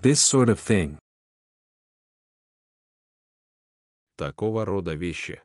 This sort of thing. Такого рода вещи.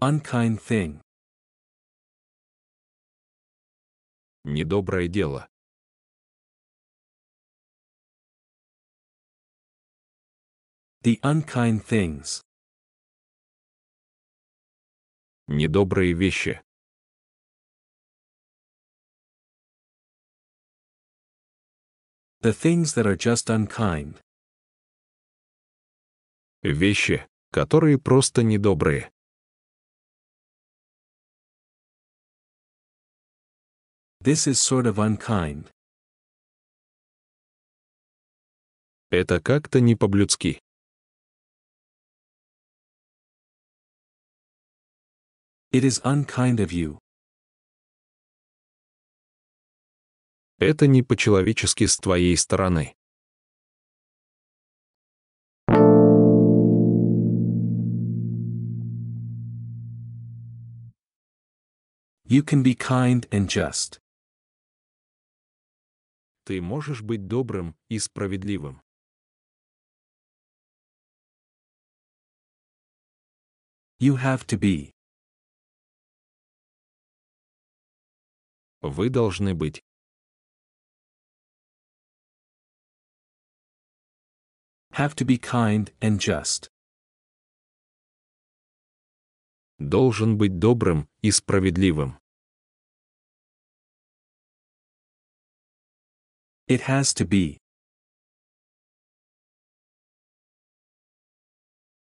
Unkind thing. Недоброе дело. The unkind things. Недобрые вещи. The things that are just unkind. Вещи, которые просто недобрые. This is sort of unkind. Это как-то не по-блюдски. It is unkind of you. Это не по-человечески с твоей стороны. You can be kind and just. Ты можешь быть добрым и справедливым. You have to be. Вы должны быть. Have to be kind and just. Должен быть добрым и справедливым. It has to be.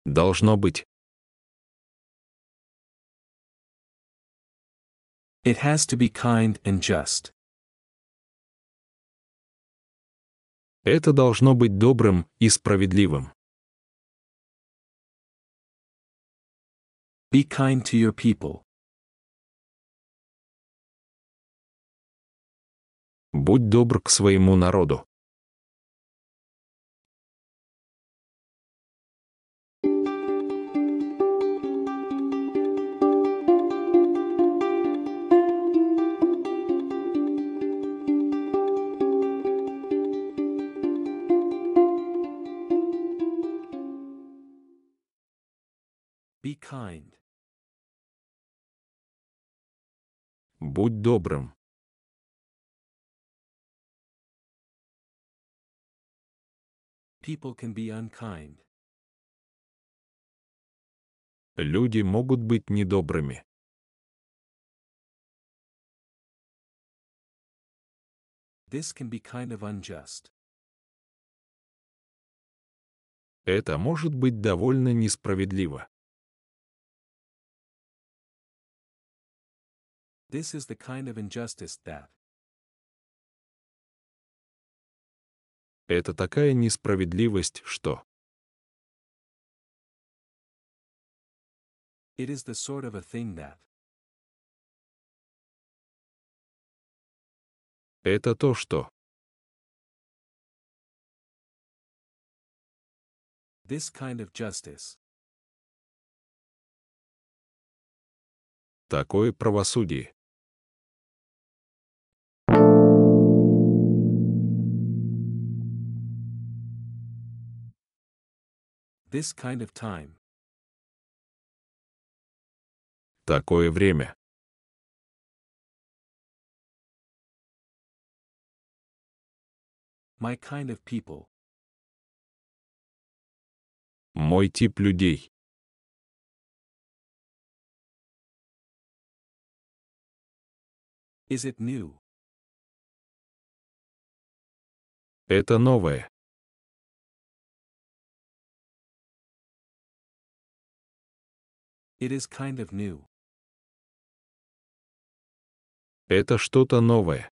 Должно быть. It has to be kind and just. Это должно быть добрым и справедливым. Be kind to your people. Будь добр к своему народу. Будь добрым. People can be unkind. Люди могут быть недобрыми. This can be kind of unjust. Это может быть довольно несправедливо. This is the kind of injustice that. Это такая несправедливость, что... It is the sort of a thing that. Это то, что... This kind of justice. Такое правосудие. This kind of time. Такое время. My kind of people. Мой тип людей. Is it new? Это новое. It is kind of new. Это что-то новое.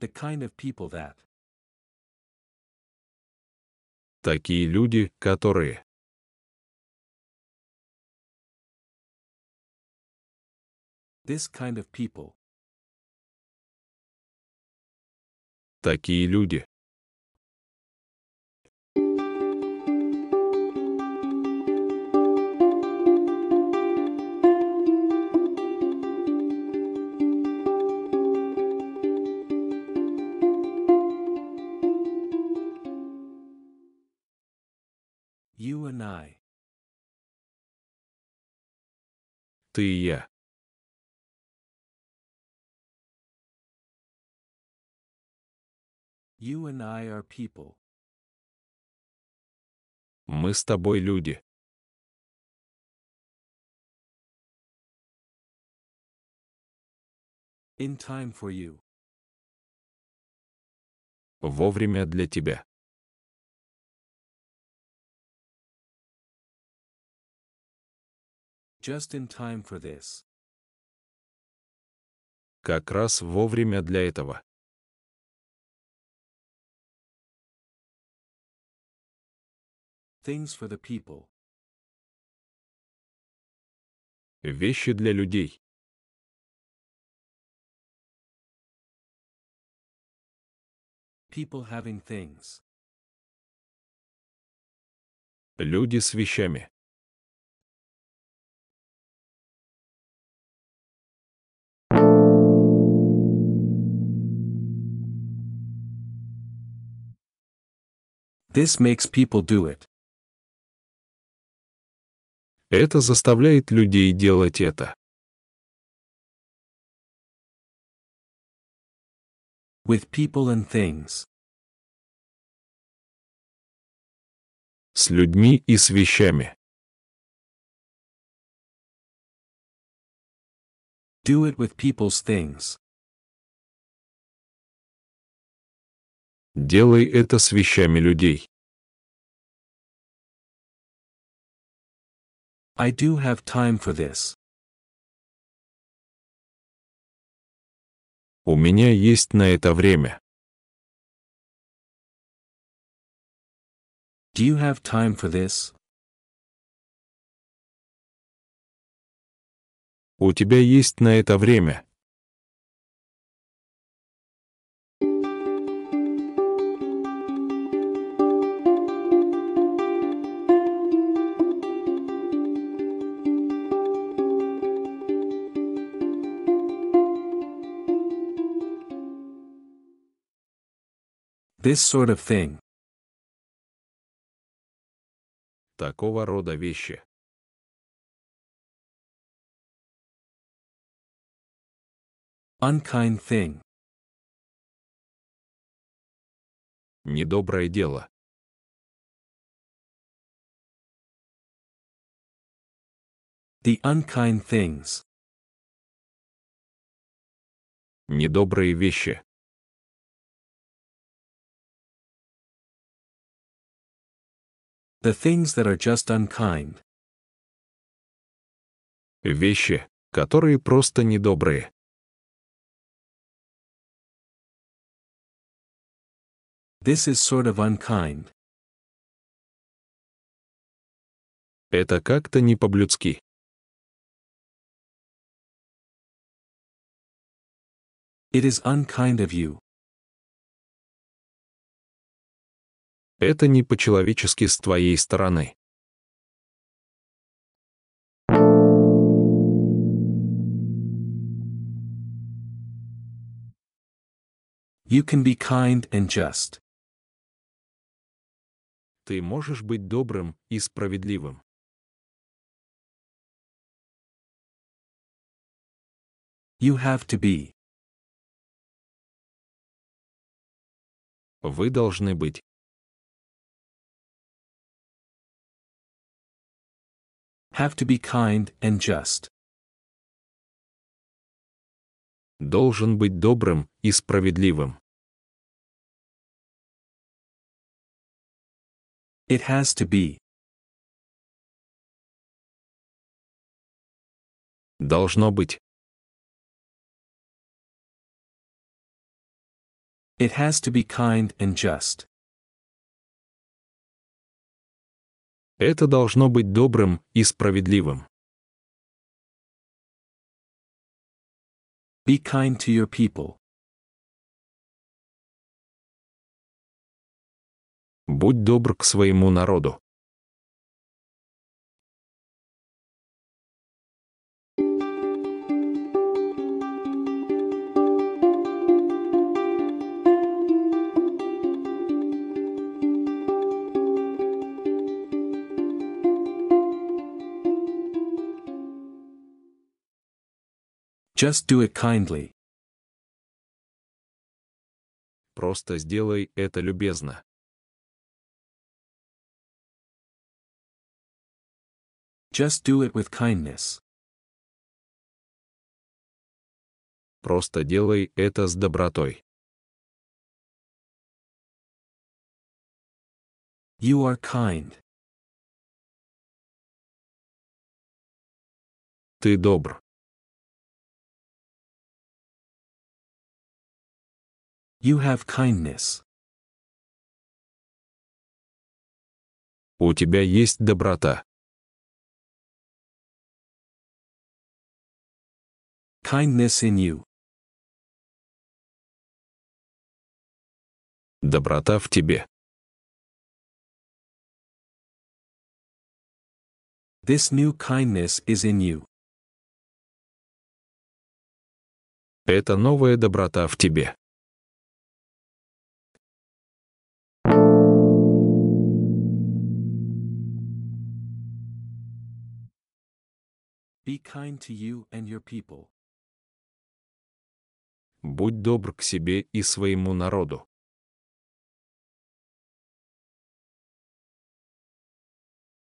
The kind of people that. Такие люди, которые... This kind of people. Такие люди. Ты и я. You and I are people. Мы с тобой люди. In time for you. Вовремя для тебя. Just in time for this. Как раз вовремя для этого. Things for the people. Вещи для людей. People having things. Люди с вещами. This makes people do it. Это заставляет людей делать это. With people and things. С людьми и с вещами. Do it with people's things. Делай это с вещами людей. I do have time for this. У меня есть на это время. Do you have time for this? У тебя есть на это время. This sort of thing. Такого рода вещи. Unkind thing. Недоброе дело. The unkind things. Недобрые вещи. The things that are just unkind. Вещи, которые просто недобрые. This is sort of unkind. Это как-то не по-блюдски. It is unkind of you. Это не по-человечески с твоей стороны. You can be kind and just. Ты можешь быть добрым и справедливым. You have to be. Вы должны быть. Have to be kind and just. Должен быть добрым и справедливым. It has to be. Должно быть. It has to be kind and just. Это должно быть добрым и справедливым. Be kind to your people. Будь добр к своему народу. Just do it kindly. Просто сделай это любезно. Just do it with kindness. Просто делай это с добротой. You are kind. Ты добр. You have kindness. У тебя есть доброта. Kindness in you. Доброта в тебе. This new kindness is in you. Это новая доброта в тебе. Be kind to you and your people. Будь добр к себе и своему народу.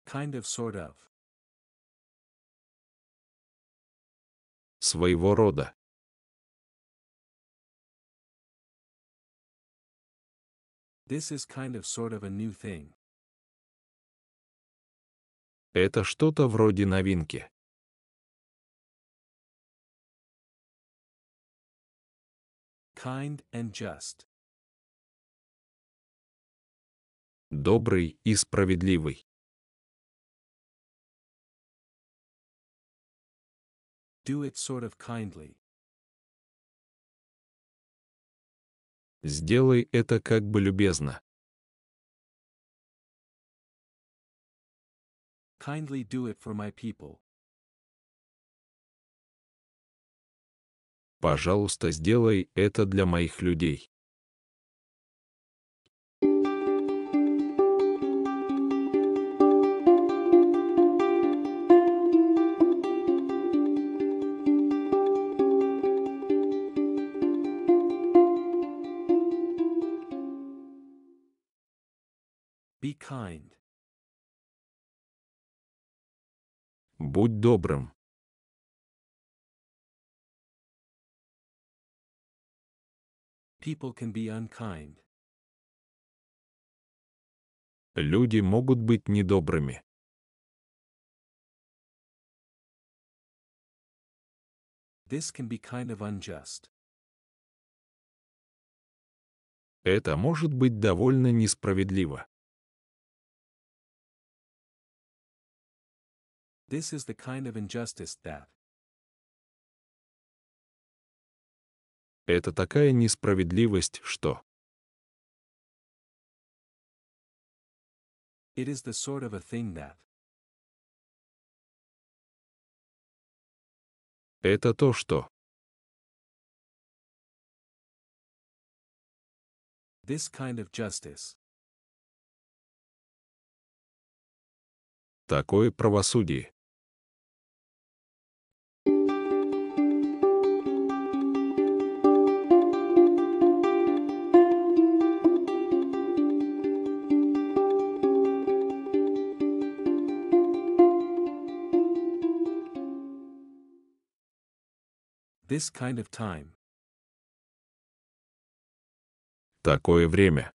Kind of, sort of. Своего рода. This is kind of, sort of a new thing. Это что-то вроде новинки. Kind and just. Добрый и справедливый. Do it sort of kindly. Сделай это как бы любезно. Kindly do it for my people. Пожалуйста, сделай это для моих людей. Be kind. Будь добрым. People can be unkind. Люди могут быть недобрыми. This can be kind of unjust. Это может быть довольно несправедливо. This is the kind of injustice that. Это такая несправедливость, что... It is the sort of a thing that. Это то, что... This kind of justice. Такое правосудие. This kind of time. Такое время.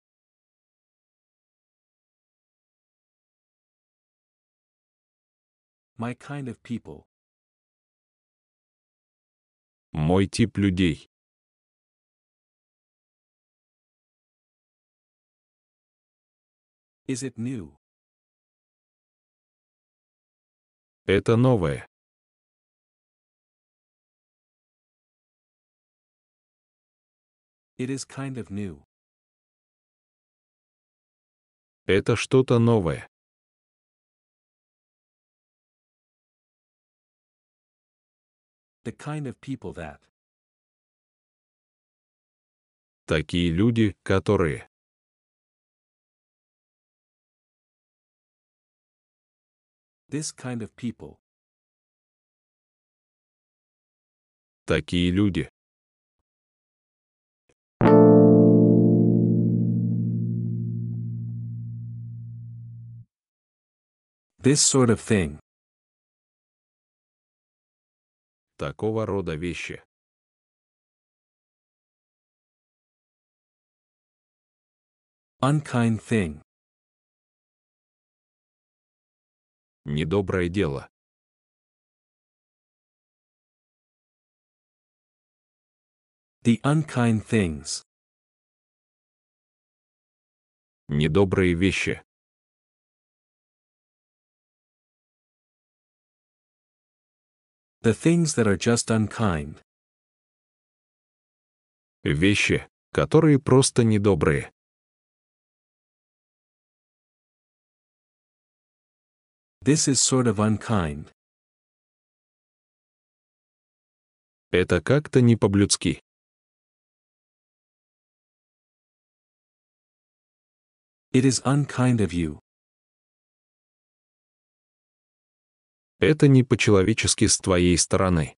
My kind of people. Мой тип людей. Is it new? Это новое. It is kind of new. Это что-то новое. The kind of people that. Такие люди, которые... This kind of people. Такие люди. This sort of thing. Такого рода вещи. Unkind thing. Недоброе дело. The unkind things. Недобрые вещи. The things that are just unkind. Вещи, которые просто недобрые. This is sort of unkind. Это как-то не по-блюдски. It is unkind of you. Это не по-человечески с твоей стороны.